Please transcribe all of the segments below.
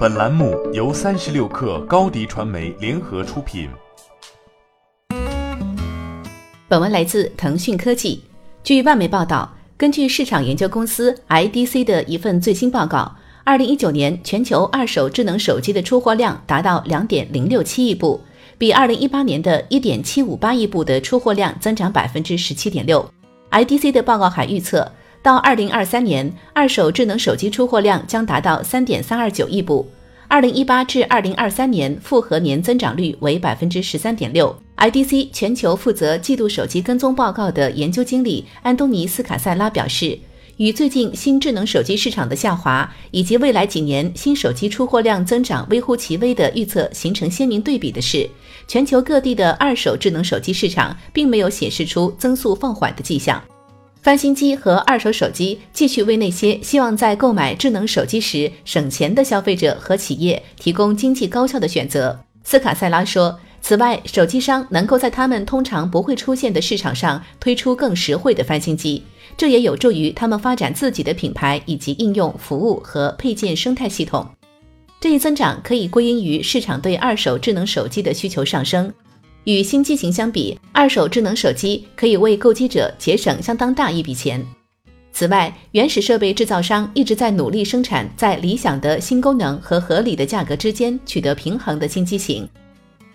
本栏目由三十六氪高低传媒联合出品。本文来自腾讯科技。据外媒报道，根据市场研究公司 IDC 的一份最新报告，二零一九年全球二手智能手机的出货量达到两点零六七亿部，比二零一八年的一点七五八亿部的出货量增长百分之十七点六。IDC 的报告还预测。到二零二三年，二手智能手机出货量将达到三点三二九亿部。二零一八至二零二三年复合年增长率为百分之十三点六。IDC 全球负责季度手机跟踪报告的研究经理安东尼斯卡塞拉表示，与最近新智能手机市场的下滑以及未来几年新手机出货量增长微乎其微的预测形成鲜明对比的是，全球各地的二手智能手机市场并没有显示出增速放缓的迹象。翻新机和二手手机继续为那些希望在购买智能手机时省钱的消费者和企业提供经济高效的选择。斯卡塞拉说：“此外，手机商能够在他们通常不会出现的市场上推出更实惠的翻新机，这也有助于他们发展自己的品牌以及应用、服务和配件生态系统。这一增长可以归因于市场对二手智能手机的需求上升。”与新机型相比，二手智能手机可以为购机者节省相当大一笔钱。此外，原始设备制造商一直在努力生产在理想的新功能和合理的价格之间取得平衡的新机型。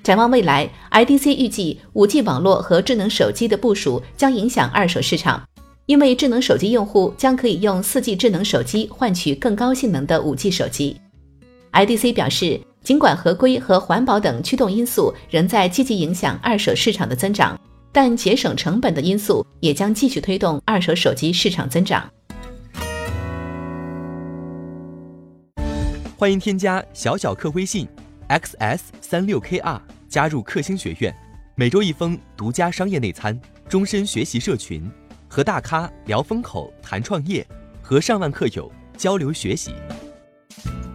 展望未来，IDC 预计 5G 网络和智能手机的部署将影响二手市场，因为智能手机用户将可以用 4G 智能手机换取更高性能的 5G 手机。IDC 表示。尽管合规和环保等驱动因素仍在积极影响二手市场的增长，但节省成本的因素也将继续推动二手手机市场增长。欢迎添加小小客微信，xs 三六 kr，加入克星学院，每周一封独家商业内参，终身学习社群，和大咖聊风口、谈创业，和上万客友交流学习。